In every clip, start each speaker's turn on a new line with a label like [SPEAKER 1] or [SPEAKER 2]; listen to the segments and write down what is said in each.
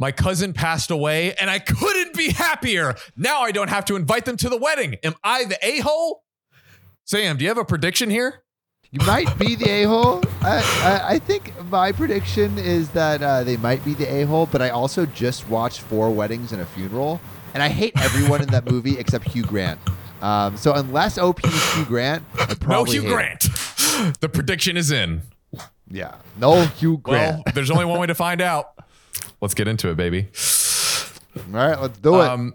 [SPEAKER 1] My cousin passed away and I couldn't be happier. Now I don't have to invite them to the wedding. Am I the a hole? Sam, do you have a prediction here?
[SPEAKER 2] You might be the a hole. I, I, I think my prediction is that uh, they might be the a hole, but I also just watched Four Weddings and a Funeral, and I hate everyone in that movie except Hugh Grant. Um, so unless OP is Hugh Grant, I probably No
[SPEAKER 1] Hugh
[SPEAKER 2] hate him.
[SPEAKER 1] Grant. The prediction is in.
[SPEAKER 2] Yeah, no Hugh Grant.
[SPEAKER 1] Well, there's only one way to find out. Let's get into it, baby.
[SPEAKER 2] All right, let's do it.
[SPEAKER 1] Um,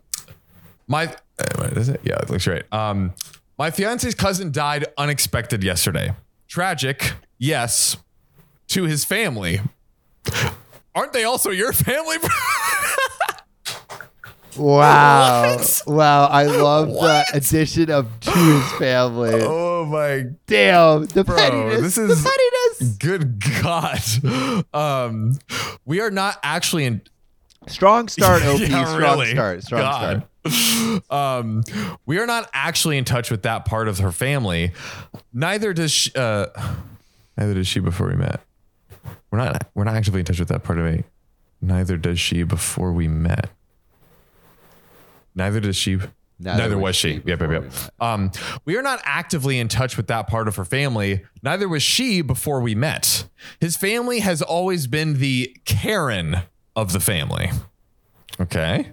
[SPEAKER 1] my uh, what is it? Yeah, it looks right. Um, my fiance's cousin died unexpected yesterday. Tragic, yes, to his family. Aren't they also your family?
[SPEAKER 2] wow,
[SPEAKER 1] What?
[SPEAKER 2] wow! I love
[SPEAKER 1] What?
[SPEAKER 2] the addition of to his family.
[SPEAKER 1] oh my
[SPEAKER 2] Damn, the
[SPEAKER 1] Bro,
[SPEAKER 2] pettiness.
[SPEAKER 1] this is-
[SPEAKER 2] the pettiness.
[SPEAKER 1] good god. Um, we are not actually in
[SPEAKER 2] Strong start, OP.
[SPEAKER 1] Yeah,
[SPEAKER 2] strong
[SPEAKER 1] really.
[SPEAKER 2] start. Strong
[SPEAKER 1] God.
[SPEAKER 2] start.
[SPEAKER 1] Um, we are not actually in touch with that part of her family. Neither does she, uh, neither does she before we met. We're not we're not actively in touch with that part of me. Neither does she before we met. Neither does she. Neither, was she. Yep, yep, yep.
[SPEAKER 2] we.
[SPEAKER 1] Um, we are not actively in touch with that part of her family. Neither was she before we met. His family has always been the Karen of the family. Okay.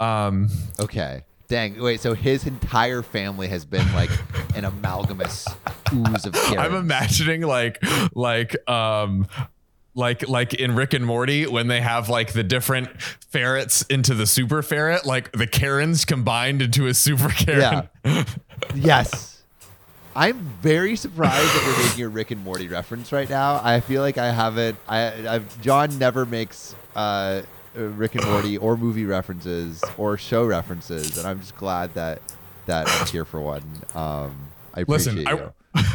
[SPEAKER 1] Um,
[SPEAKER 2] Okay. Dang. Wait. So his entire family has been like an amalgamous ooze of Karens.
[SPEAKER 1] I'm imagining like like um like like in Rick and Morty when they have like the different ferrets into the super ferret, like the Karens combined into a super Karen.
[SPEAKER 2] Yeah. yes. I'm very surprised that you're making a Rick and Morty reference right now. I feel like I haven't. I, I've John never makes uh, uh, Rick and Morty or movie references or show references, and I'm just glad that that I'm here for one. Um, I appreciate
[SPEAKER 1] Listen, I-.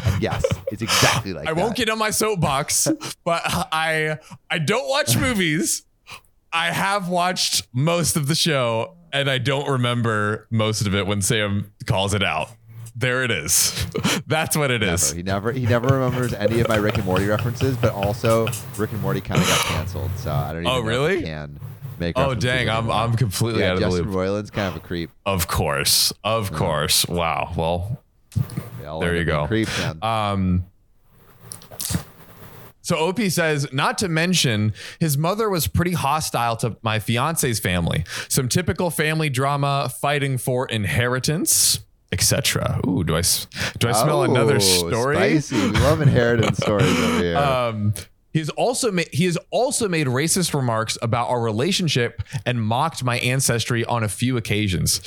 [SPEAKER 2] And yes, it's exactly like
[SPEAKER 1] I
[SPEAKER 2] that.
[SPEAKER 1] won't get on my soapbox, but I I don't watch movies. I have watched most of the show and I don't remember most of it when Sam calls it out. There it is. That's what it is.
[SPEAKER 2] Never. He never he never remembers any of my Rick and Morty references, but also Rick and Morty kind of got canceled, so I don't even
[SPEAKER 1] Oh,
[SPEAKER 2] know if
[SPEAKER 1] really?
[SPEAKER 2] he can make
[SPEAKER 1] Oh dang, I'm. I'm completely
[SPEAKER 2] yeah,
[SPEAKER 1] out of the
[SPEAKER 2] Justin
[SPEAKER 1] loop.
[SPEAKER 2] Roiland's kind of a creep.
[SPEAKER 1] Of course. Of course. Wow. Well, There you go.
[SPEAKER 2] Creeps, man.
[SPEAKER 1] Um, so OP says, not to mention, his mother was pretty hostile to my fiance's family. Some typical family drama, fighting for inheritance, etc. Ooh, do I do I smell
[SPEAKER 2] Oh,
[SPEAKER 1] another story?
[SPEAKER 2] Spicy. We love inheritance stories over here.
[SPEAKER 1] Um, he's also made he has also made racist remarks about our relationship and mocked my ancestry on a few occasions.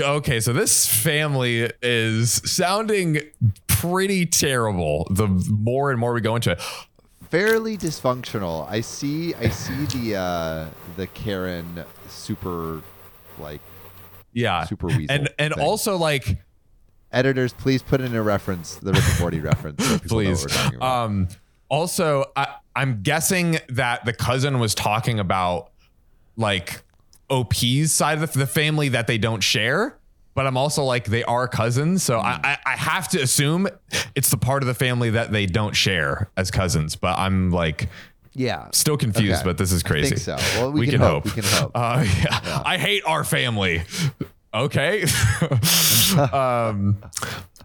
[SPEAKER 1] Okay, so this family is sounding pretty terrible. The more and more we go into it,
[SPEAKER 2] Fairly dysfunctional. I see. I see the uh, the Karen super like
[SPEAKER 1] yeah,
[SPEAKER 2] super weasel.
[SPEAKER 1] and and
[SPEAKER 2] thing.
[SPEAKER 1] also like
[SPEAKER 2] editors, please put in a reference, the Rick and Morty reference, so
[SPEAKER 1] please.
[SPEAKER 2] what we're talking about.
[SPEAKER 1] Um, also, I, I'm guessing that the cousin was talking about like OP's side of the family that they don't share. But I'm also like they are cousins, so I, I I have to assume it's the part of the family that they don't share as cousins. But I'm like
[SPEAKER 2] yeah.
[SPEAKER 1] still confused.
[SPEAKER 2] Okay.
[SPEAKER 1] But this is
[SPEAKER 2] I
[SPEAKER 1] crazy.
[SPEAKER 2] think so. Well, we, can, hope. We can hope.
[SPEAKER 1] Uh, yeah. I hate our family. Okay. um,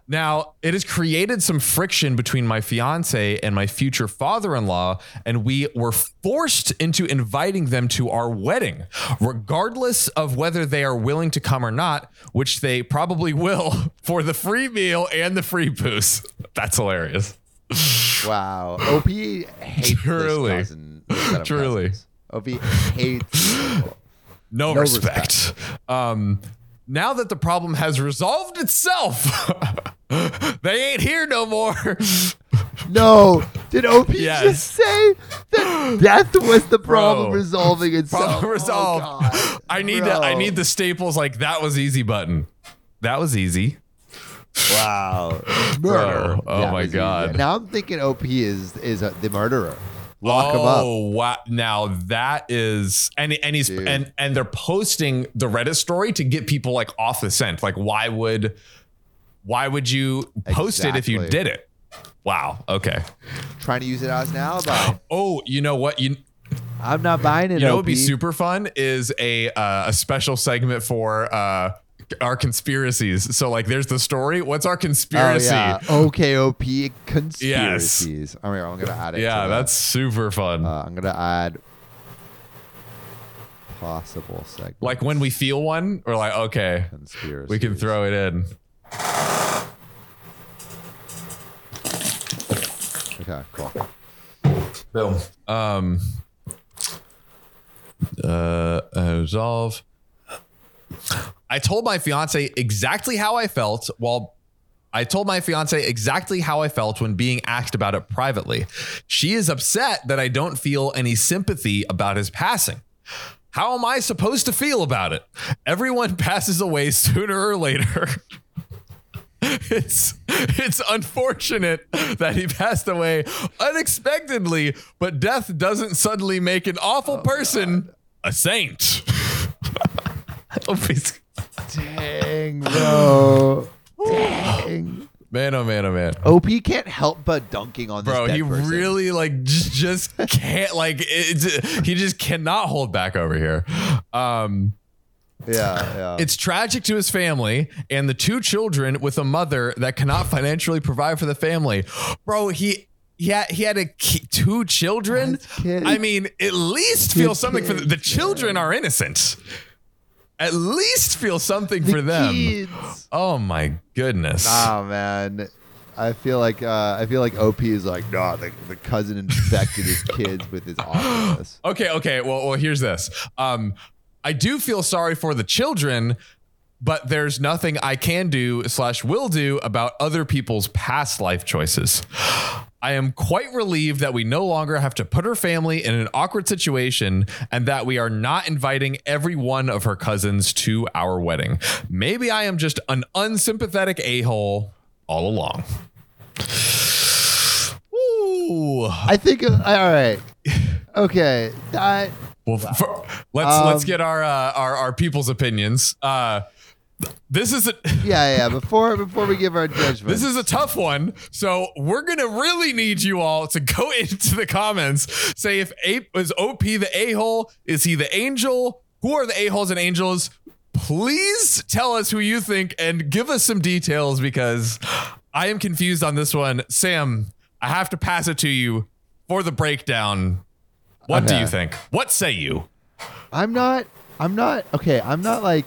[SPEAKER 1] now, it has created some friction between my fiance and my future father in law, and we were forced into inviting them to our wedding, regardless of whether they are willing to come or not, which they probably will for the free meal and the free booze. That's hilarious.
[SPEAKER 2] Wow. OP hates
[SPEAKER 1] Truly.
[SPEAKER 2] this cousin. this
[SPEAKER 1] Truly.
[SPEAKER 2] cousins. OP hates.
[SPEAKER 1] No,
[SPEAKER 2] No
[SPEAKER 1] respect. Um, now that the problem has resolved itself, they ain't here no more.
[SPEAKER 2] No. Did OP
[SPEAKER 1] Yes.
[SPEAKER 2] just say that death was the problem
[SPEAKER 1] Bro.
[SPEAKER 2] resolving itself?
[SPEAKER 1] Problem
[SPEAKER 2] Oh,
[SPEAKER 1] resolved.
[SPEAKER 2] God.
[SPEAKER 1] I need the I need the staples like that was easy button. That was easy.
[SPEAKER 2] Wow. Murder.
[SPEAKER 1] Bro, oh
[SPEAKER 2] That
[SPEAKER 1] my
[SPEAKER 2] was easy.
[SPEAKER 1] God.
[SPEAKER 2] Now I'm thinking OP is is uh the murderer. Lock him up.
[SPEAKER 1] oh wow! Now that is and and he's
[SPEAKER 2] Dude.
[SPEAKER 1] and and they're posting the Reddit story to get people like off the scent. Like why would why would you post it if you did it? Wow. Okay.
[SPEAKER 2] Trying to use it as an alibi.
[SPEAKER 1] Oh, you know what? You
[SPEAKER 2] I'm not buying it.
[SPEAKER 1] You know what would be super fun is a uh, a special segment for uh, our conspiracies. So like, there's the story. What's our conspiracy?
[SPEAKER 2] Oh, yeah. OKOP conspiracies. All right, I'm gonna add it.
[SPEAKER 1] Yeah,
[SPEAKER 2] to the-
[SPEAKER 1] that's super fun.
[SPEAKER 2] Uh, I'm gonna add possible segment.
[SPEAKER 1] like when we feel one, we're like, okay,
[SPEAKER 2] conspiracy.
[SPEAKER 1] we can throw it in.
[SPEAKER 2] Okay, cool.
[SPEAKER 1] Boom. Um. Uh, resolve. I told my fiance exactly how I felt while I told my fiance exactly how I felt when being asked about it privately. She is upset that I don't feel any sympathy about his passing. How am I supposed to feel about it? Everyone passes away sooner or later. It's it's unfortunate that he passed away unexpectedly, but death doesn't suddenly make an awful oh, person a saint. Please.
[SPEAKER 2] Dang, bro. Dang.
[SPEAKER 1] man, oh man, oh man.
[SPEAKER 2] OP can't help but dunking on this
[SPEAKER 1] Bro,
[SPEAKER 2] dead
[SPEAKER 1] he
[SPEAKER 2] person.
[SPEAKER 1] really like just, just can't like it's, he just cannot hold back over here. Um
[SPEAKER 2] Yeah, yeah.
[SPEAKER 1] It's tragic to his family and the two children with a mother that cannot financially provide for the family. Bro, he he had, he had a ki- two children. I mean, at least feel something for the, the children are innocent. At least feel something for them.
[SPEAKER 2] Kids.
[SPEAKER 1] Oh my goodness.
[SPEAKER 2] Oh man. I feel like uh, I feel like OP is like, nah, the, the cousin infected his kids with his awfulness.
[SPEAKER 1] Okay, okay. Well, well, here's this. Um, I do feel sorry for the children, but there's nothing I can do slash will do about other people's past life choices. I am quite relieved that we no longer have to put her family in an awkward situation and that we are not inviting every one of her cousins to our wedding. Maybe I am just an unsympathetic a hole all along. Ooh.
[SPEAKER 2] I think uh, all right. Okay, that
[SPEAKER 1] Well, for, let's
[SPEAKER 2] Um,
[SPEAKER 1] let's get our uh, our our people's opinions. Uh, this is a
[SPEAKER 2] yeah, yeah. Before before we give our judgment,
[SPEAKER 1] this is a tough one, so we're gonna really need you all to go into the comments. Say if Ape is OP the a hole, is he the angel? Who are the a holes and angels? Please tell us who you think and give us some details because I am confused on this one. Sam, I have to pass it to you for the breakdown. What do you think? What say you?
[SPEAKER 2] I'm not. I'm not. Okay, I'm not like.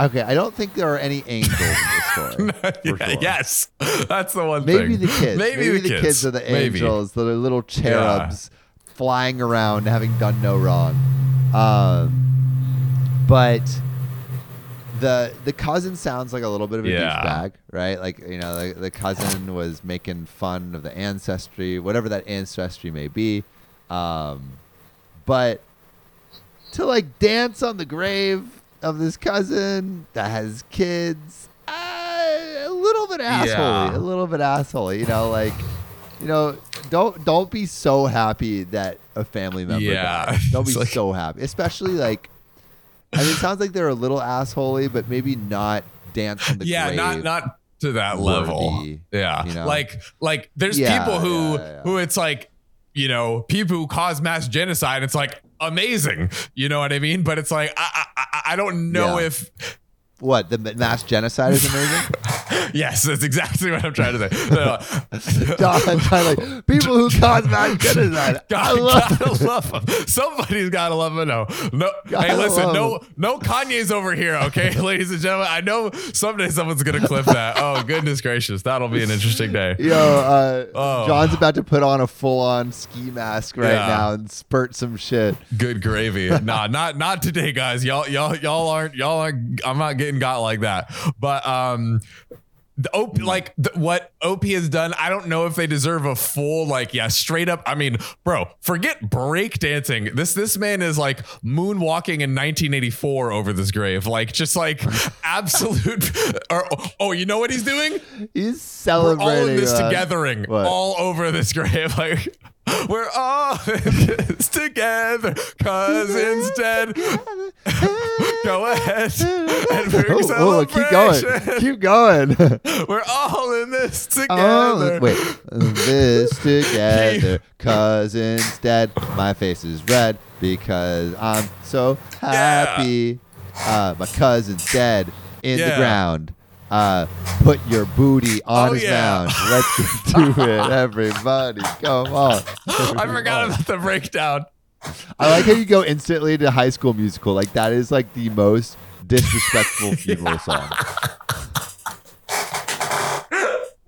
[SPEAKER 2] Okay, I don't think there are any angels in this story.
[SPEAKER 1] Yeah,
[SPEAKER 2] sure.
[SPEAKER 1] Yes, that's the one thing.
[SPEAKER 2] Maybe the kids.
[SPEAKER 1] Maybe, the, kids.
[SPEAKER 2] are the
[SPEAKER 1] Maybe.
[SPEAKER 2] angels, the little cherubs flying around, having done no wrong. Um, but the the cousin sounds like a little bit of a
[SPEAKER 1] Yeah.
[SPEAKER 2] douchebag, right? Like you know, the, the cousin was making fun of the ancestry, whatever that ancestry may be. Um, but to like dance on the grave of this cousin that has kids, uh, a little bit asshole,
[SPEAKER 1] Yeah.
[SPEAKER 2] a little bit asshole. You know, like you know, don't don't be so happy that a family member
[SPEAKER 1] Yeah.
[SPEAKER 2] died. Don't be
[SPEAKER 1] like-
[SPEAKER 2] so happy, especially like. I mean, it sounds like they're a little assholey, but maybe not dance on the
[SPEAKER 1] Yeah,
[SPEAKER 2] grave.
[SPEAKER 1] not not to that level. Yeah,
[SPEAKER 2] you know?
[SPEAKER 1] like like there's
[SPEAKER 2] Yeah,
[SPEAKER 1] people who
[SPEAKER 2] yeah.
[SPEAKER 1] who it's like you know people who cause mass genocide. It's like amazing. You know what I mean? But it's like I I, don't know
[SPEAKER 2] Yeah.
[SPEAKER 1] if
[SPEAKER 2] What the mass genocide is amazing.
[SPEAKER 1] yes, that's exactly what I'm trying to say. No, no.
[SPEAKER 2] John, John, like people who cause mass genocide. I
[SPEAKER 1] God,
[SPEAKER 2] love
[SPEAKER 1] gotta love him. Somebody's gotta love them. No, no. hey, listen, no, no Kanye's over here. Okay, ladies and gentlemen. I know someday someone's gonna clip that. Oh goodness gracious, that'll be an interesting day.
[SPEAKER 2] Yo, uh,
[SPEAKER 1] Oh.
[SPEAKER 2] John's about to put on a full-on ski mask right
[SPEAKER 1] Yeah.
[SPEAKER 2] now and spurt some shit.
[SPEAKER 1] Good gravy. Nah, not not today, guys. Y'all y'all y'all aren't y'all aren't. I'm not getting got like that. But um. The OP, hmm. like th- what OP has done, I don't know if they deserve a full, like, yeah, straight up. I mean, bro, forget breakdancing. This this man is like moonwalking in 1984 over this grave, like just like absolute. or, oh, you know what he's doing?
[SPEAKER 2] He's
[SPEAKER 1] We're
[SPEAKER 2] celebrating.
[SPEAKER 1] all in this togethering,
[SPEAKER 2] what?
[SPEAKER 1] all over this grave. Like we're all in this together, cousins dead. Go ahead and bring
[SPEAKER 2] Oh, oh, keep going. Keep going.
[SPEAKER 1] We're all in this together.
[SPEAKER 2] Oh, wait. This together, cousins dead. My face is red because I'm so happy. Uh, my cousin's dead in the ground. Uh, put your booty on
[SPEAKER 1] Oh,
[SPEAKER 2] his
[SPEAKER 1] yeah.
[SPEAKER 2] mound. Let's to it, everybody. Come on.
[SPEAKER 1] I forgot about the breakdown.
[SPEAKER 2] I like how you go instantly to High School Musical. Like that is like the most disrespectful funeral song.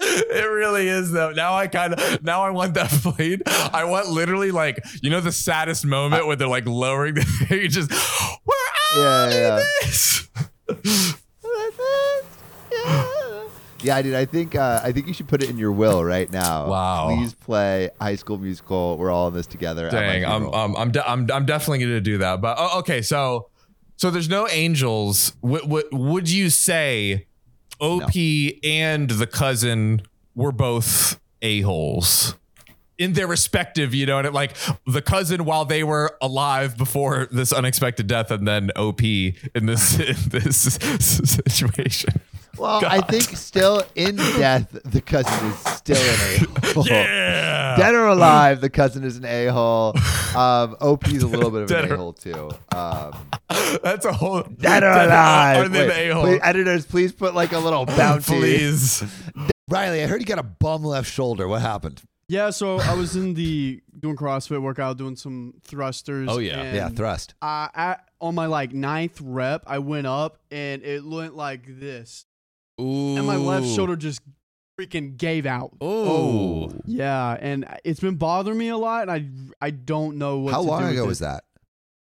[SPEAKER 1] It really is though. Now I kind of now I want that played. I want literally like you know the saddest moment where they're like lowering the thing. Just we're out
[SPEAKER 2] Yeah, yeah. Yeah, dude. I think uh, I think you should put it in your will right now.
[SPEAKER 1] Wow.
[SPEAKER 2] Please play High School Musical. We're all in this together.
[SPEAKER 1] Dang, I'm um, I'm de- I'm I'm definitely going to do that. But oh, okay, so so there's no angels. W- w- would you say OP and the cousin were both a holes? In their respective, you know, and it, like the cousin while they were alive before this unexpected death, and then OP in this in this situation.
[SPEAKER 2] Well, I think still in death, the cousin is still an a hole.
[SPEAKER 1] Yeah,
[SPEAKER 2] Dead or alive, the cousin is an a hole. Um, OP is a little bit of an a hole too. Um,
[SPEAKER 1] that's a whole
[SPEAKER 2] dead or alive.
[SPEAKER 1] Are they
[SPEAKER 2] Wait,
[SPEAKER 1] the a hole?
[SPEAKER 2] please, editors, please put like a little bounty.
[SPEAKER 1] Please.
[SPEAKER 3] Riley, I heard you got a bum left shoulder. What happened?
[SPEAKER 4] Yeah, so I was in the doing CrossFit workout, doing some thrusters.
[SPEAKER 1] Oh, yeah.
[SPEAKER 4] and
[SPEAKER 3] yeah, thrust.
[SPEAKER 4] I, at, on my like ninth rep, I went up and it went like this,
[SPEAKER 1] Ooh.
[SPEAKER 4] and my left shoulder just freaking gave out.
[SPEAKER 1] Oh.
[SPEAKER 4] Yeah, and it's been bothering me a lot, and I I don't know what.
[SPEAKER 3] How
[SPEAKER 4] to
[SPEAKER 3] long
[SPEAKER 4] do with
[SPEAKER 3] ago
[SPEAKER 4] it.
[SPEAKER 3] was that?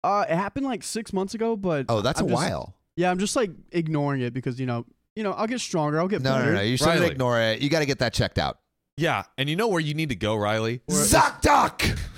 [SPEAKER 4] Uh, it happened like six months ago, but
[SPEAKER 3] Oh, that's
[SPEAKER 4] I'm
[SPEAKER 3] a
[SPEAKER 4] just-
[SPEAKER 3] while.
[SPEAKER 4] Yeah, I'm just like ignoring it because you know, you know, I'll get stronger, I'll get
[SPEAKER 3] No,
[SPEAKER 4] better.
[SPEAKER 3] no, no. You shouldn't
[SPEAKER 5] Riley.
[SPEAKER 3] ignore it. You got to get that checked out.
[SPEAKER 5] Yeah, and you know where you need to go, Riley?
[SPEAKER 3] ZocDoc.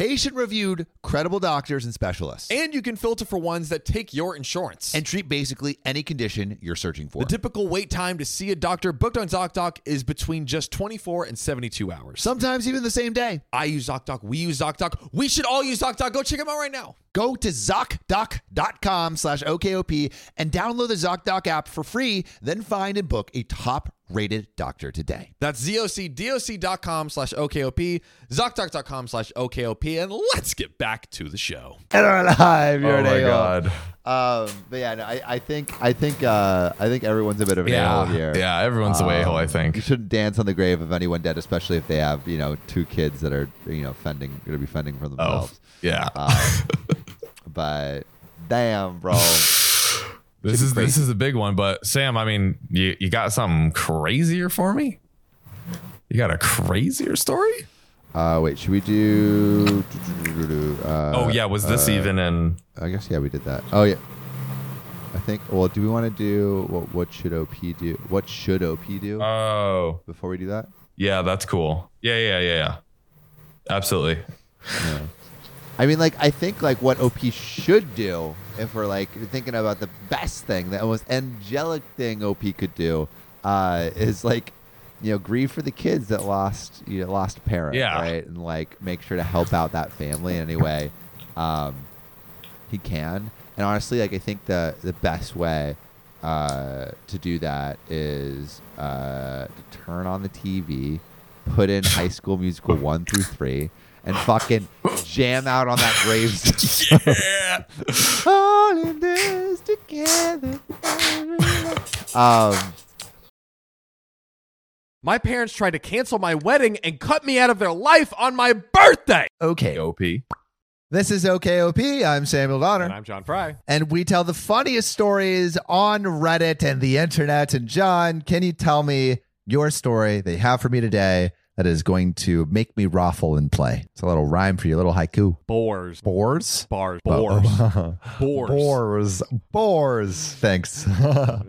[SPEAKER 3] patient reviewed, credible doctors and specialists.
[SPEAKER 5] and you can filter for ones that take your insurance.
[SPEAKER 3] And treat basically any condition you're searching for.
[SPEAKER 5] the typical wait time to see a doctor booked on ZocDoc is between just 24 and 72 hours.
[SPEAKER 3] Sometimes even the same day.
[SPEAKER 5] I use ZocDoc. We use ZocDoc. We should all use ZocDoc. Go check them out right now.
[SPEAKER 3] Go to ZocDoc.com slash OKOP and download the ZocDoc app for free. Then find and book a top rated doctor today.
[SPEAKER 5] That's zocdoc.com slash OKOP, ZocDoc.com slash OKOP, and let's get back to the show.
[SPEAKER 2] Dead or alive, you're
[SPEAKER 1] Oh my
[SPEAKER 2] a-hole.
[SPEAKER 1] god.
[SPEAKER 2] Um, but yeah, no, I, I think I think uh, I think everyone's a bit of an
[SPEAKER 1] Yeah.
[SPEAKER 2] a-hole here.
[SPEAKER 1] Yeah, everyone's the way hole, I
[SPEAKER 2] Um,
[SPEAKER 1] think.
[SPEAKER 2] you shouldn't dance on the grave of anyone dead, especially if they have you know two kids that are you know fending going to be fending for
[SPEAKER 1] Oh,
[SPEAKER 2] themselves.
[SPEAKER 1] yeah.
[SPEAKER 2] Um, but damn, bro.
[SPEAKER 1] this is this is a big one, but Sam, I mean, you you got something crazier for me? You got a crazier story?
[SPEAKER 2] Uh, wait, should we do? Uh,
[SPEAKER 1] oh yeah, was this
[SPEAKER 2] uh,
[SPEAKER 1] even in?
[SPEAKER 2] I guess yeah, we did that. Oh yeah. I think. Well, do we want to do what? What should OP do? What should OP do
[SPEAKER 1] Oh
[SPEAKER 2] before we do that?
[SPEAKER 1] yeah, that's cool. Yeah, yeah, yeah, yeah. Absolutely.
[SPEAKER 2] Yeah. I mean, like, I think like what OP should do, if we're like thinking about the best thing, the most angelic thing OP could do, uh, is like, you know, grieve for the kids that lost, you know, lost a parent,
[SPEAKER 1] Yeah.
[SPEAKER 2] right, and like make sure to help out that family in any way um, he can. And honestly, like, I think the the best way uh, to do that is uh, to turn on the TV, put in High School Musical one through three, and fucking jam out on that graves.
[SPEAKER 1] Yeah.
[SPEAKER 2] All in this together. Um,
[SPEAKER 5] My parents tried to cancel my wedding and cut me out of their life on my birthday.
[SPEAKER 3] Okay.
[SPEAKER 1] OP.
[SPEAKER 3] This is OKOP. I'm Samuel Donner.
[SPEAKER 5] And I'm John Frye.
[SPEAKER 3] and we tell the funniest stories on Reddit and the internet. And John, can you tell me your story that you have for me today
[SPEAKER 2] that is going to make me raffle and play. It's a little rhyme for you, little haiku.
[SPEAKER 1] Boars.
[SPEAKER 2] Boars?
[SPEAKER 1] Bars. Boars. Boars.
[SPEAKER 2] Boars. Boars. Thanks.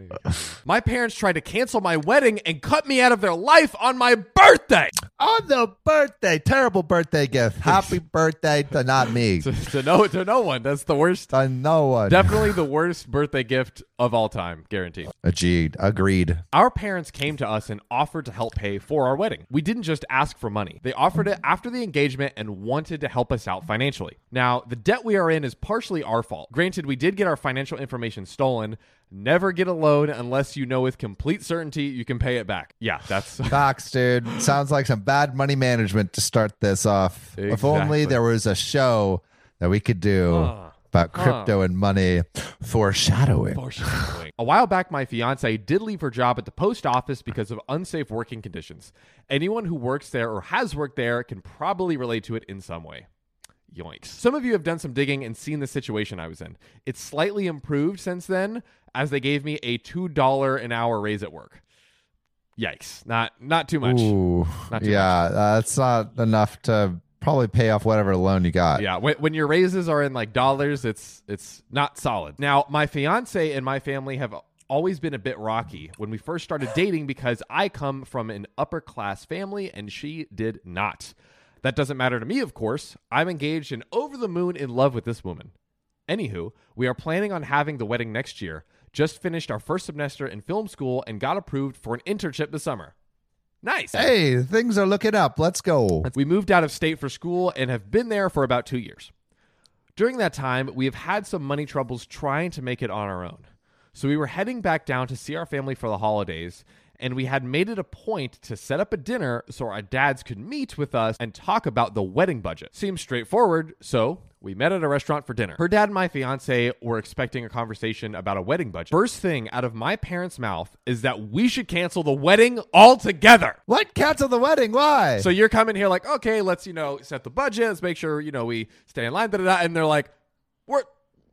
[SPEAKER 1] My parents tried to cancel my wedding and cut me out of their life on my birthday.
[SPEAKER 2] On the birthday. Terrible birthday gift. Happy birthday to not me.
[SPEAKER 1] to, to no to no one. That's the worst.
[SPEAKER 2] To no one.
[SPEAKER 1] Definitely the worst birthday gift of all time, guaranteed.
[SPEAKER 2] Agreed. Agreed.
[SPEAKER 1] Our parents came to us and offered to help pay for our wedding. We didn't just ask for money. They offered it after the engagement and wanted to help us out financially. Now, the debt we are in is partially our fault. Granted, we did get our financial information stolen. Never get a loan unless you know with complete certainty you can pay it back. Yeah, that's
[SPEAKER 2] Facts, dude. Sounds like some bad money management to start this off. If only there was a show that we could do
[SPEAKER 1] Huh.
[SPEAKER 2] About crypto and money foreshadowing.
[SPEAKER 1] Foreshadowing. A while back, my fiance did leave her job at the post office because of unsafe working conditions. Anyone who works there or has worked there can probably relate to it in some way. Yoinks. Some of you have done some digging and seen the situation I was in. It's slightly improved since then, as they gave me a $2 an hour raise at work. Yikes. Not not too much.
[SPEAKER 2] Ooh,
[SPEAKER 1] Not too
[SPEAKER 2] yeah, uh, that's not enough to probably pay off whatever loan you got.
[SPEAKER 1] Yeah, when, when your raises are in like dollars, it's it's not solid. Now, my fiance and my family have always been a bit rocky when we first started dating because I come from an upper class family and she did not. That doesn't matter to me, of course. I'm engaged and over the moon in love with this woman. Anywho, we are planning on having the wedding next year. Just finished our first semester in film school and got approved for an internship this summer. Nice.
[SPEAKER 2] Hey, things are looking up. Let's go.
[SPEAKER 1] We moved out of state for school and have been there for about two years. During that time, we have had some money troubles trying to make it on our own. So we were heading back down to see our family for the holidays, and we had made it a point to set up a dinner so our dads could meet with us and talk about the wedding budget. Seems straightforward, so we met at a restaurant for dinner. Her dad and my fiance were expecting a conversation about a wedding budget. First thing out of my parents' mouth is that we should cancel the wedding altogether.
[SPEAKER 2] What? Cancel the wedding? Why?
[SPEAKER 1] So you're coming here like, okay, let's you know set the budget, let's make sure you know we stay in line, da, da, da, and they're like, we're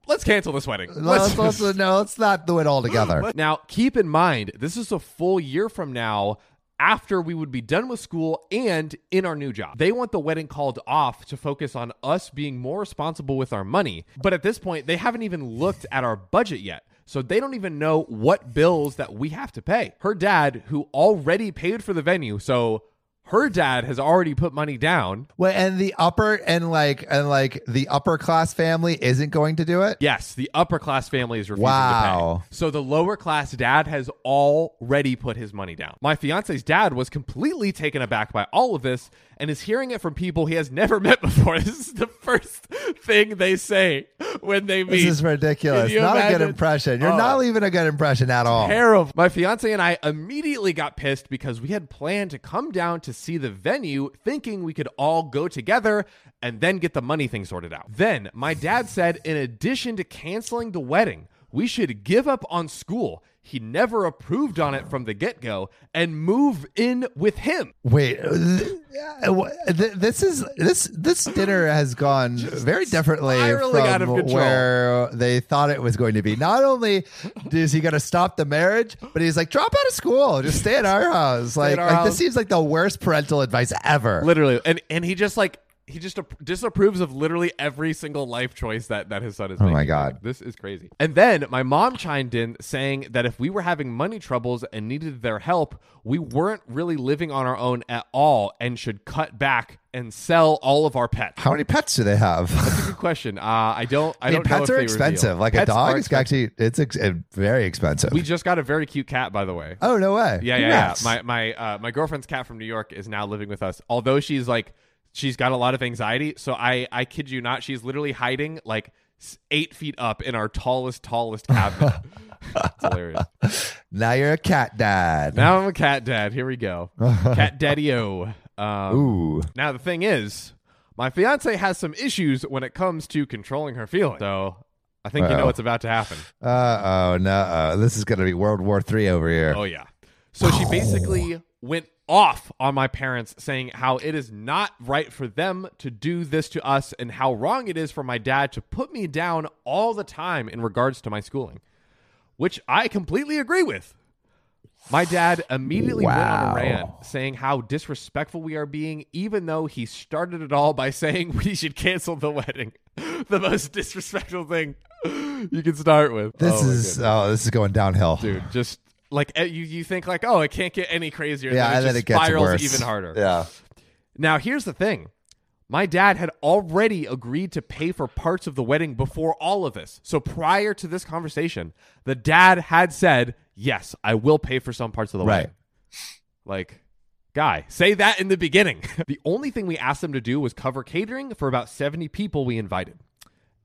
[SPEAKER 1] let's cancel this wedding.
[SPEAKER 2] let's, let's, no, let's not do it all together.
[SPEAKER 1] now keep in mind, this is a full year from now. After we would be done with school and in our new job, they want the wedding called off to focus on us being more responsible with our money. But at this point, they haven't even looked at our budget yet. So they don't even know what bills that we have to pay. Her dad, who already paid for the venue, so her dad has already put money down.
[SPEAKER 2] Wait, and the upper and like and like the upper class family isn't going to do it.
[SPEAKER 1] Yes, the upper class family is refusing
[SPEAKER 2] Wow.
[SPEAKER 1] to pay. So the lower class dad has already put his money down. My fiance's dad was completely taken aback by all of this and is hearing it from people he has never met before. This is the first thing they say when they meet.
[SPEAKER 2] This is ridiculous. Not a good impression. You're
[SPEAKER 1] Oh.
[SPEAKER 2] not leaving a good impression at all.
[SPEAKER 1] terrible. My fiance and I immediately got pissed because we had planned to come down to see the venue, thinking we could all go together and then get the money thing sorted out. Then my dad said, in addition to canceling the wedding, we should give up on school. He never approved on it from the get go and move in with him.
[SPEAKER 2] Wait, uh, this is this this dinner has gone very differently from
[SPEAKER 1] out of
[SPEAKER 2] where they thought it was going to be. Not only is he going to stop the marriage, but he's like, drop out of school, just stay at our house. Like,
[SPEAKER 1] our
[SPEAKER 2] like
[SPEAKER 1] house.
[SPEAKER 2] this seems like the worst parental advice ever.
[SPEAKER 1] Literally. And and he just like he just disapproves of literally every single life choice that, that his son is making.
[SPEAKER 2] Oh
[SPEAKER 1] making.
[SPEAKER 2] my God.
[SPEAKER 1] This is crazy. And then my mom chimed in saying that if we were having money troubles and needed their help, we weren't really living on our own at all and should cut back and sell all of our pets.
[SPEAKER 2] How many pets do they have?
[SPEAKER 1] That's a good question. Uh, I don't. I,
[SPEAKER 2] I mean,
[SPEAKER 1] don't know
[SPEAKER 2] pets are expensive.
[SPEAKER 1] reveal.
[SPEAKER 2] Like
[SPEAKER 1] Pets
[SPEAKER 2] a dog is actually it's ex- uh, very expensive.
[SPEAKER 1] We just got a very cute cat, by the way.
[SPEAKER 2] oh no way!
[SPEAKER 1] Yeah, yeah, yeah. My my uh, my girlfriend's cat from New York is now living with us. Although she's like she's got a lot of anxiety, so I I kid you not, she's literally hiding like eight feet up in our tallest tallest cabinet. it's hilarious.
[SPEAKER 2] now you're a cat dad.
[SPEAKER 1] Now I'm a cat dad. Here we go, cat daddy o. Um,
[SPEAKER 2] Ooh.
[SPEAKER 1] now the thing is, my fiance has some issues when it comes to controlling her feelings. So I think you know what's about to happen.
[SPEAKER 2] Uh oh, no. This is going to be World War Three over here.
[SPEAKER 1] Oh yeah. So she basically went off on my parents saying how it is not right for them to do this to us and how wrong it is for my dad to put me down all the time in regards to my schooling, which I completely agree with. My dad immediately went on a rant saying how disrespectful we are being, even though he started it all by saying we should cancel the wedding. the most disrespectful thing you can start with.
[SPEAKER 2] This
[SPEAKER 1] Oh
[SPEAKER 2] is oh, this is going downhill,
[SPEAKER 1] dude, just like eh, you, you think like, oh, it can't get any crazier.
[SPEAKER 2] Yeah,
[SPEAKER 1] then
[SPEAKER 2] then
[SPEAKER 1] it
[SPEAKER 2] it
[SPEAKER 1] just
[SPEAKER 2] gets
[SPEAKER 1] spirals
[SPEAKER 2] worse.
[SPEAKER 1] even harder.
[SPEAKER 2] Yeah.
[SPEAKER 1] Now, here's the thing. My dad had already agreed to pay for parts of the wedding before all of this. So prior to this conversation, the dad had said, "Yes, I will pay for some parts of the
[SPEAKER 2] Right.
[SPEAKER 1] wedding." Like, guy, say that in the beginning. the only thing we asked them to do was cover catering for about 70 people we invited.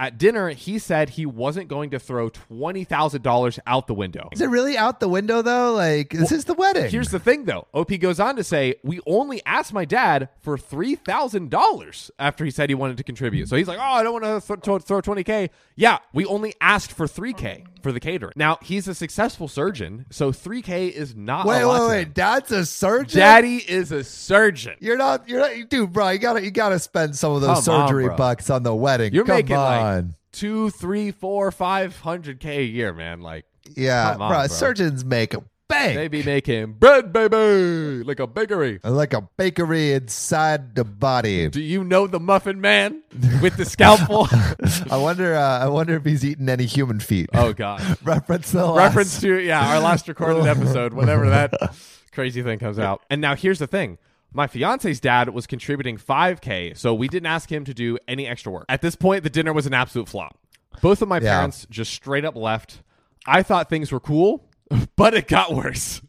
[SPEAKER 1] At dinner, he said he wasn't going to throw $20,000 out the window.
[SPEAKER 2] Is it really out the window though? Like this is the wedding.
[SPEAKER 1] Here's the thing, though. OP goes on to say, We only asked my dad for $3,000 after he said he wanted to contribute. So he's like, Oh, I don't want to th- throw 20K. Yeah, we only asked for 3K for the catering. Now, he's a successful surgeon, so 3K is not
[SPEAKER 2] wait, wait, wait. Dad's a surgeon.
[SPEAKER 1] Daddy is a surgeon.
[SPEAKER 2] You're not. You're not, dude, bro. You gotta. You gotta spend some of those
[SPEAKER 1] Come
[SPEAKER 2] surgery
[SPEAKER 1] bro.
[SPEAKER 2] bucks on the wedding.
[SPEAKER 1] You're
[SPEAKER 2] Come
[SPEAKER 1] making
[SPEAKER 2] on.
[SPEAKER 1] like two, three, four, five hundred K a year, man. Like,
[SPEAKER 2] yeah,
[SPEAKER 1] on,
[SPEAKER 2] bro,
[SPEAKER 1] bro.
[SPEAKER 2] Surgeons make a bang.
[SPEAKER 1] they be making bread, baby, like a bakery.
[SPEAKER 2] like a bakery inside the body.
[SPEAKER 1] Do you know the muffin man with the scalpel?
[SPEAKER 2] I wonder. Uh, I wonder if he's eaten any human feet.
[SPEAKER 1] oh, God.
[SPEAKER 2] Reference the last-
[SPEAKER 1] reference to yeah our last recorded episode whenever that crazy thing comes out and now here's the thing my fiance's dad was contributing 5k so we didn't ask him to do any extra work at this point the dinner was an absolute flop both of my
[SPEAKER 2] Yeah.
[SPEAKER 1] parents just straight up left i thought things were cool but it got worse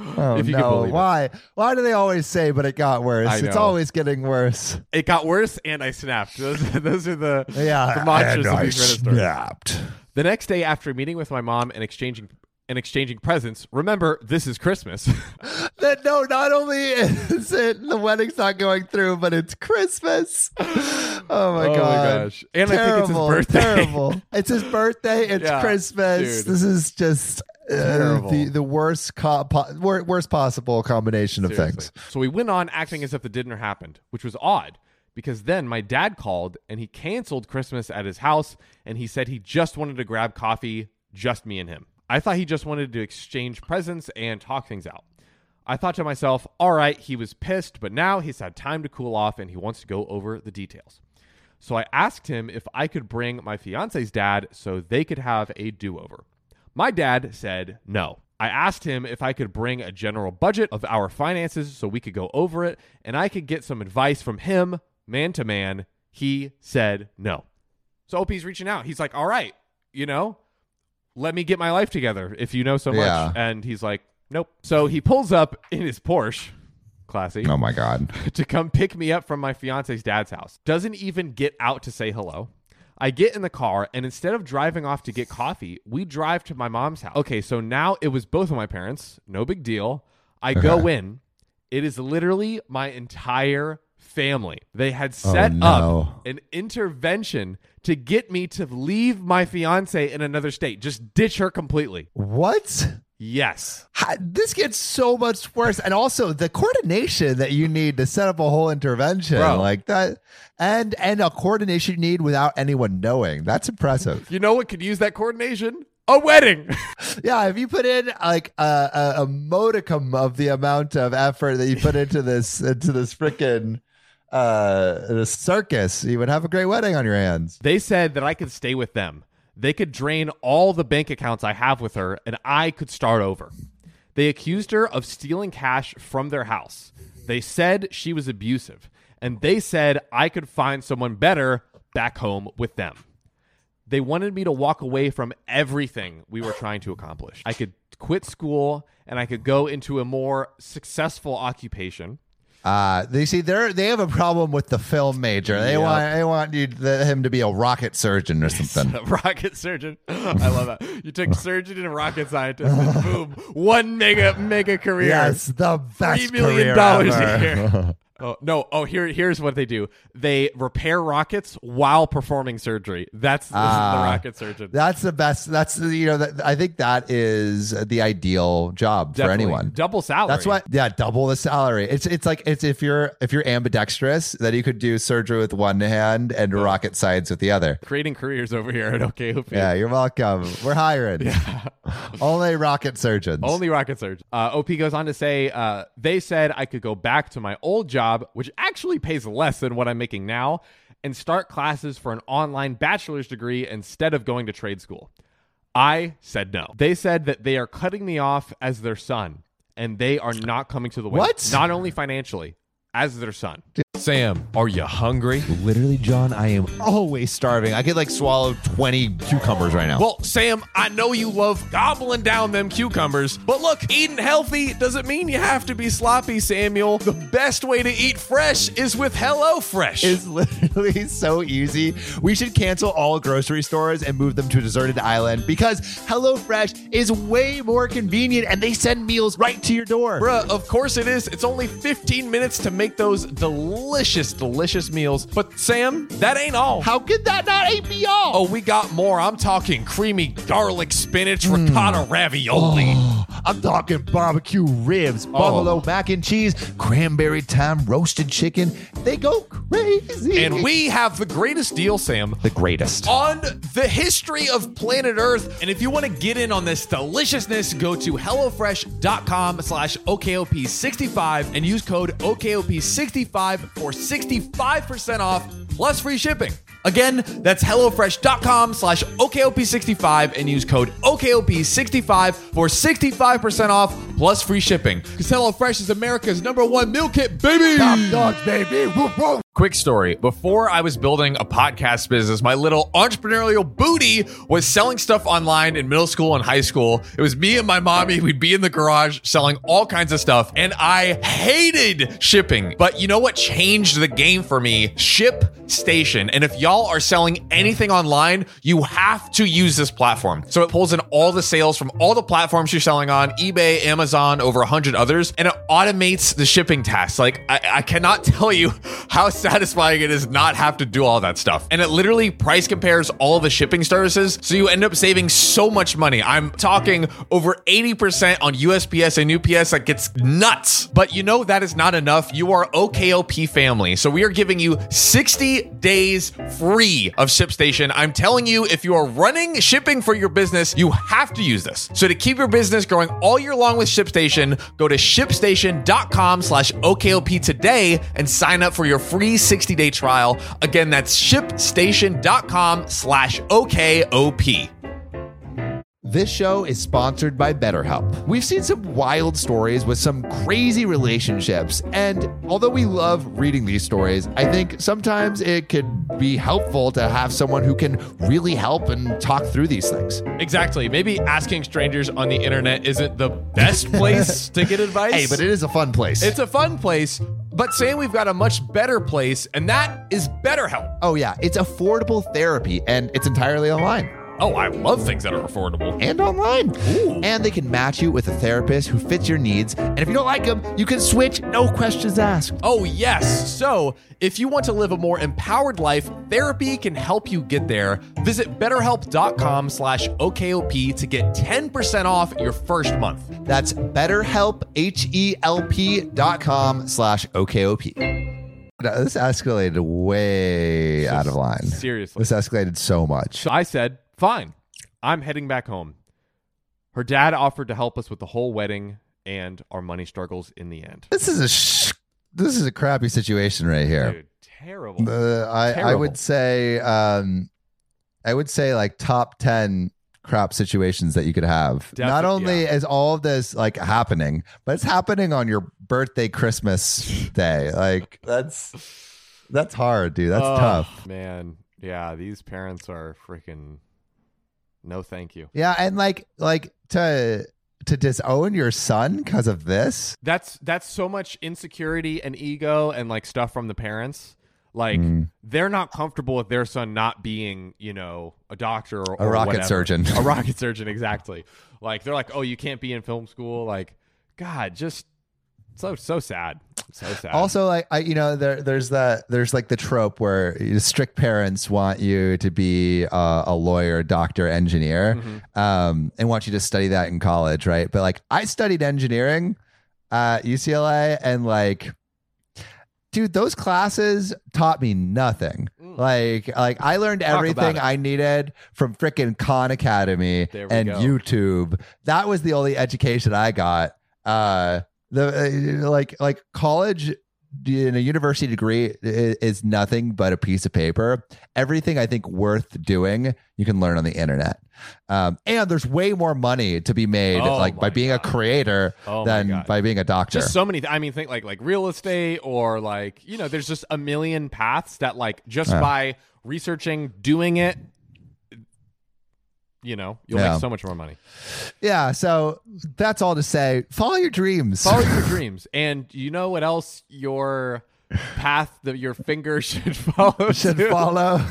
[SPEAKER 2] Oh
[SPEAKER 1] if you can
[SPEAKER 2] no!
[SPEAKER 1] believe it.
[SPEAKER 2] Why? Why do they always say? But it got worse. It's always getting worse.
[SPEAKER 1] it got worse and i snapped those, those are the,
[SPEAKER 2] Yeah,
[SPEAKER 1] the mantras of these
[SPEAKER 2] snapped.
[SPEAKER 1] the next day after meeting with my mom and exchanging and exchanging presents remember this is christmas
[SPEAKER 2] That no, not only is it the wedding's not going through, but it's Christmas. Oh my
[SPEAKER 1] Oh my
[SPEAKER 2] god!
[SPEAKER 1] gosh. And I think it's his
[SPEAKER 2] Terrible,
[SPEAKER 1] birthday.
[SPEAKER 2] Terrible. It's his birthday. It's
[SPEAKER 1] Yeah,
[SPEAKER 2] Christmas.
[SPEAKER 1] dude.
[SPEAKER 2] This is just uh, the the worst co- po- worst possible combination of
[SPEAKER 1] Seriously.
[SPEAKER 2] things.
[SPEAKER 1] So we went on acting as if the dinner happened, which was odd because then my dad called and he canceled Christmas at his house and he said he just wanted to grab coffee, just me and him. I thought he just wanted to exchange presents and talk things out. I thought to myself, all right, he was pissed, but now he's had time to cool off and he wants to go over the details. So I asked him if I could bring my fiance's dad so they could have a do over. My dad said no. I asked him if I could bring a general budget of our finances so we could go over it and I could get some advice from him, man to man. He said no. So OP's reaching out. He's like, all right, you know, let me get my life together if you know so much.
[SPEAKER 2] Yeah.
[SPEAKER 1] And he's like, nope. So he pulls up in his Porsche, classy,
[SPEAKER 2] Oh my god!
[SPEAKER 1] to come pick me up from my fiance's dad's house. Doesn't even get out to say hello. I get in the car, and instead of driving off to get coffee, we drive to my mom's house. Okay, so now it was both of my parents. No big deal. I go in. It is literally my entire family. They had oh, set
[SPEAKER 2] no.
[SPEAKER 1] up an intervention to get me to leave my fiance in another state, just ditch her completely.
[SPEAKER 2] What?
[SPEAKER 1] Yes.
[SPEAKER 2] How- This gets so much worse, and also the coordination that you need to set up a whole intervention
[SPEAKER 1] Bro.
[SPEAKER 2] like that, and and a coordination you need without anyone knowing. That's impressive.
[SPEAKER 1] You know what could use that coordination? A wedding.
[SPEAKER 2] Yeah, if you put in like a, a, a modicum of the amount of effort that you put into this into this freaking uh this circus, you would have a great wedding on your hands.
[SPEAKER 1] They said that I could stay with them. They could drain all the bank accounts I have with her and I could start over. They accused her of stealing cash from their house. They said she was abusive. And they said I could find someone better back home with them. They wanted me to walk away from everything we were trying to accomplish. I could quit school and I could go into a more successful occupation.
[SPEAKER 2] Uh they see they're they have a problem with the film major. They
[SPEAKER 1] Yep.
[SPEAKER 2] want they want you the, him to be a rocket surgeon or something.
[SPEAKER 1] A rocket surgeon. I love that. You took surgeon and rocket scientist, and boom, one mega mega career.
[SPEAKER 2] yes, the best
[SPEAKER 1] three million
[SPEAKER 2] career
[SPEAKER 1] dollars
[SPEAKER 2] ever.
[SPEAKER 1] a year. Oh no! Oh, here, here's what they do. They repair rockets while performing surgery. That's is the
[SPEAKER 2] Ah.
[SPEAKER 1] rocket surgeon.
[SPEAKER 2] That's the best. That's the- you know. That, I think that is the ideal job for anyone.
[SPEAKER 1] double salary.
[SPEAKER 2] That's what. Yeah, double the salary. It's it's like it's if you're if you're ambidextrous, then you could do surgery with one hand and rocket science with the other.
[SPEAKER 1] creating careers over here at OKOP.
[SPEAKER 2] Yeah, you're welcome. We're hiring. yeah.
[SPEAKER 3] Only rocket surgeons.
[SPEAKER 5] Only rocket surgeons. Uh, OP goes on to say, uh, they said I could go back to my old job, which actually pays less than what I'm making now, and start classes for an online bachelor's degree instead of going to trade school. I said no. They said that they are cutting me off as their son, and they are not coming to the wedding.
[SPEAKER 3] What?
[SPEAKER 5] Not only financially, as their son.
[SPEAKER 1] Sam, are you hungry?
[SPEAKER 2] Literally, John, I am always starving. I could like swallow 20 cucumbers right now.
[SPEAKER 1] Well, Sam, I know you love gobbling down them cucumbers, but look, eating healthy doesn't mean you have to be sloppy, Samuel. The best way to eat fresh is with HelloFresh.
[SPEAKER 2] It's literally so easy. We should cancel all grocery stores and move them to a deserted island because HelloFresh is way more convenient and they send meals right to your door.
[SPEAKER 1] Bruh, of course it is. It's only 15 minutes to make those delicious, delicious delicious meals. But Sam, that ain't all.
[SPEAKER 2] How could that not ain't me all?
[SPEAKER 1] Oh, we got more. I'm talking creamy garlic spinach ricotta mm. ravioli. Oh.
[SPEAKER 2] I'm talking barbecue ribs, oh. buffalo mac and cheese, cranberry thyme roasted chicken. They go crazy.
[SPEAKER 1] And we have the greatest deal, Sam,
[SPEAKER 2] the greatest.
[SPEAKER 1] on the history of planet Earth. And if you want to get in on this deliciousness, go to HelloFresh.com slash OKOP65 and use code OKOP65 for 65% off plus free shipping. Again, that's HelloFresh.com slash OKOP65 and use code OKOP65 for 65% off plus free shipping. Because HelloFresh is America's number one meal kit, baby!
[SPEAKER 2] Top dogs, baby. Woof, woof.
[SPEAKER 1] Quick story. Before I was building a podcast business, my little entrepreneurial booty was selling stuff online in middle school and high school. It was me and my mommy. We'd be in the garage selling all kinds of stuff, and I hated shipping. But you know what changed the game for me? Ship Station. And if y'all are selling anything online, you have to use this platform. So it pulls in all the sales from all the platforms you're selling on eBay, Amazon, over 100 others, and it automates the shipping tasks. Like, I, I cannot tell you how satisfying it is not have to do all that stuff. And it literally price compares all the shipping services. So you end up saving so much money. I'm talking over 80% on USPS and UPS. That gets nuts. But you know, that is not enough. You are OKOP family. So we are giving you 60 days free of ShipStation. I'm telling you, if you are running shipping for your business, you have to use this. So to keep your business growing all year long with ShipStation, go to shipstation.com slash OKOP today and sign up for your free 60-day trial. Again, that's shipstation.com slash OKOP.
[SPEAKER 2] This show is sponsored by BetterHelp. We've seen some wild stories with some crazy relationships, and although we love reading these stories, I think sometimes it could be helpful to have someone who can really help and talk through these things.
[SPEAKER 1] Exactly. Maybe asking strangers on the internet isn't the best place to get advice.
[SPEAKER 2] Hey, but it is a fun place.
[SPEAKER 1] It's a fun place, but saying we've got a much better place, and that is BetterHelp.
[SPEAKER 2] oh, yeah, it's affordable therapy, and it's entirely online.
[SPEAKER 1] Oh, I love things that are affordable.
[SPEAKER 2] and online. And they can match you with a therapist who fits your needs. And if you don't like them, you can switch, no questions asked.
[SPEAKER 1] Oh, yes. So, if you want to live a more empowered life, therapy can help you get there. Visit betterhelp.com slash OKOP to get 10% off your first month.
[SPEAKER 2] That's betterhelp, H-E-L-P dot com slash OKOP.
[SPEAKER 3] No, This escalated way out of line.
[SPEAKER 5] Seriously.
[SPEAKER 3] This escalated so much.
[SPEAKER 5] So I said, fine, I'm heading back home. Her dad offered to help us with the whole wedding and our money struggles in the end.
[SPEAKER 3] This is a sh- this is a crappy situation right here.
[SPEAKER 5] Dude, terrible.
[SPEAKER 3] Uh, I I would say um, I would say like top ten crap situations that you could have.
[SPEAKER 5] Defi-
[SPEAKER 3] Not only
[SPEAKER 5] yeah.
[SPEAKER 3] is all of this like happening, but it's happening on your birthday, Christmas day. Like that's that's hard, dude. That's
[SPEAKER 5] Oh,
[SPEAKER 3] tough.
[SPEAKER 5] Man, yeah, these parents are freaking no thank you.
[SPEAKER 3] Yeah, and like like to to disown your son because of this.
[SPEAKER 5] That's that's so much insecurity and ego and like stuff from the parents. Like
[SPEAKER 3] Mm.
[SPEAKER 5] they're not comfortable with their son not being, you know, a doctor or
[SPEAKER 3] A
[SPEAKER 5] or
[SPEAKER 3] rocket
[SPEAKER 5] whatever.
[SPEAKER 3] surgeon.
[SPEAKER 5] a rocket surgeon, exactly. Like they're like, oh, you can't be in film school. Like, God, just so so sad, so sad.
[SPEAKER 3] Also, like I, you know, there there's that there's like the trope where strict parents want you to be uh, a lawyer, doctor, engineer,
[SPEAKER 5] Mm-hmm.
[SPEAKER 3] um, and want you to study that in college, right? But like I studied engineering at UCLA, and like, dude, those classes taught me nothing.
[SPEAKER 5] Mm.
[SPEAKER 2] Like, like I learned
[SPEAKER 1] Talk
[SPEAKER 2] everything. I needed from freaking Khan Academy and
[SPEAKER 1] go.
[SPEAKER 2] YouTube. That was the only education I got. Uh, the uh, like, like college in a university degree is nothing but a piece of paper. Everything I think worth doing, you can learn on the internet. Um, and there's way more money to be made,
[SPEAKER 1] Oh
[SPEAKER 2] like by being a creator
[SPEAKER 1] Oh
[SPEAKER 2] than by being a doctor.
[SPEAKER 1] just so many th- i mean think like like real estate or like you know there's just a million paths that like just
[SPEAKER 2] Yeah.
[SPEAKER 1] by researching doing it you know you'll
[SPEAKER 2] Yeah.
[SPEAKER 1] make so much more money
[SPEAKER 2] yeah. So that's all to say. Follow your dreams.
[SPEAKER 1] follow your dreams and you know what else your path that your finger should follow
[SPEAKER 2] should follow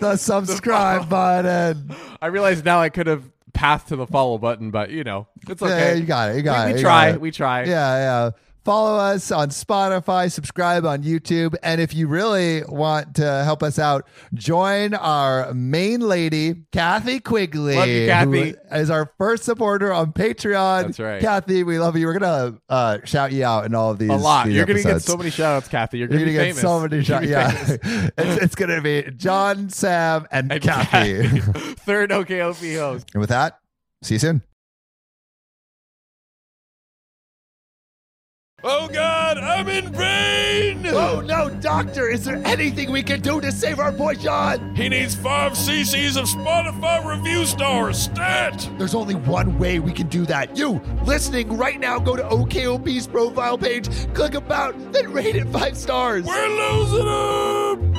[SPEAKER 2] the subscribe button.
[SPEAKER 1] i realize now i could have pathed to the follow button but you know it's
[SPEAKER 2] Yeah,
[SPEAKER 1] okay
[SPEAKER 2] you got it. You got
[SPEAKER 1] we,
[SPEAKER 2] it.
[SPEAKER 1] we try we try
[SPEAKER 2] Yeah, yeah. Follow us on Spotify, subscribe on YouTube, and if you really want to help us out, join our main lady, Kathy Quigley,
[SPEAKER 1] Love you, Kathy.
[SPEAKER 2] is our first supporter on Patreon.
[SPEAKER 1] That's right.
[SPEAKER 2] Kathy. We love you. We're gonna uh, shout you out in all of these.
[SPEAKER 1] a lot
[SPEAKER 2] these
[SPEAKER 1] you're gonna get so many shout outs kathy you're gonna,
[SPEAKER 2] gonna get
[SPEAKER 1] famous.
[SPEAKER 2] so many shots. Yeah, it's, it's gonna be John, Sam, and,
[SPEAKER 1] And
[SPEAKER 2] Kathy.
[SPEAKER 1] third OKOP host
[SPEAKER 2] and with that, see you soon.
[SPEAKER 3] Oh God, I'm in pain.
[SPEAKER 2] Oh no, doctor! Is there anything we can do to save our boy John?
[SPEAKER 3] He needs five cc's of Spotify review stars. Stat.
[SPEAKER 2] There's only one way we can do that. You, listening right now, go to OKOP's profile page, click about, then rate it five stars.
[SPEAKER 3] We're losing him.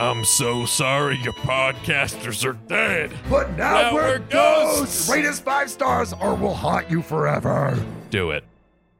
[SPEAKER 3] I'm so sorry your podcasters are dead.
[SPEAKER 2] But
[SPEAKER 3] Now we're ghosts.
[SPEAKER 2] Rate us five stars or we'll haunt you forever.
[SPEAKER 3] Do it.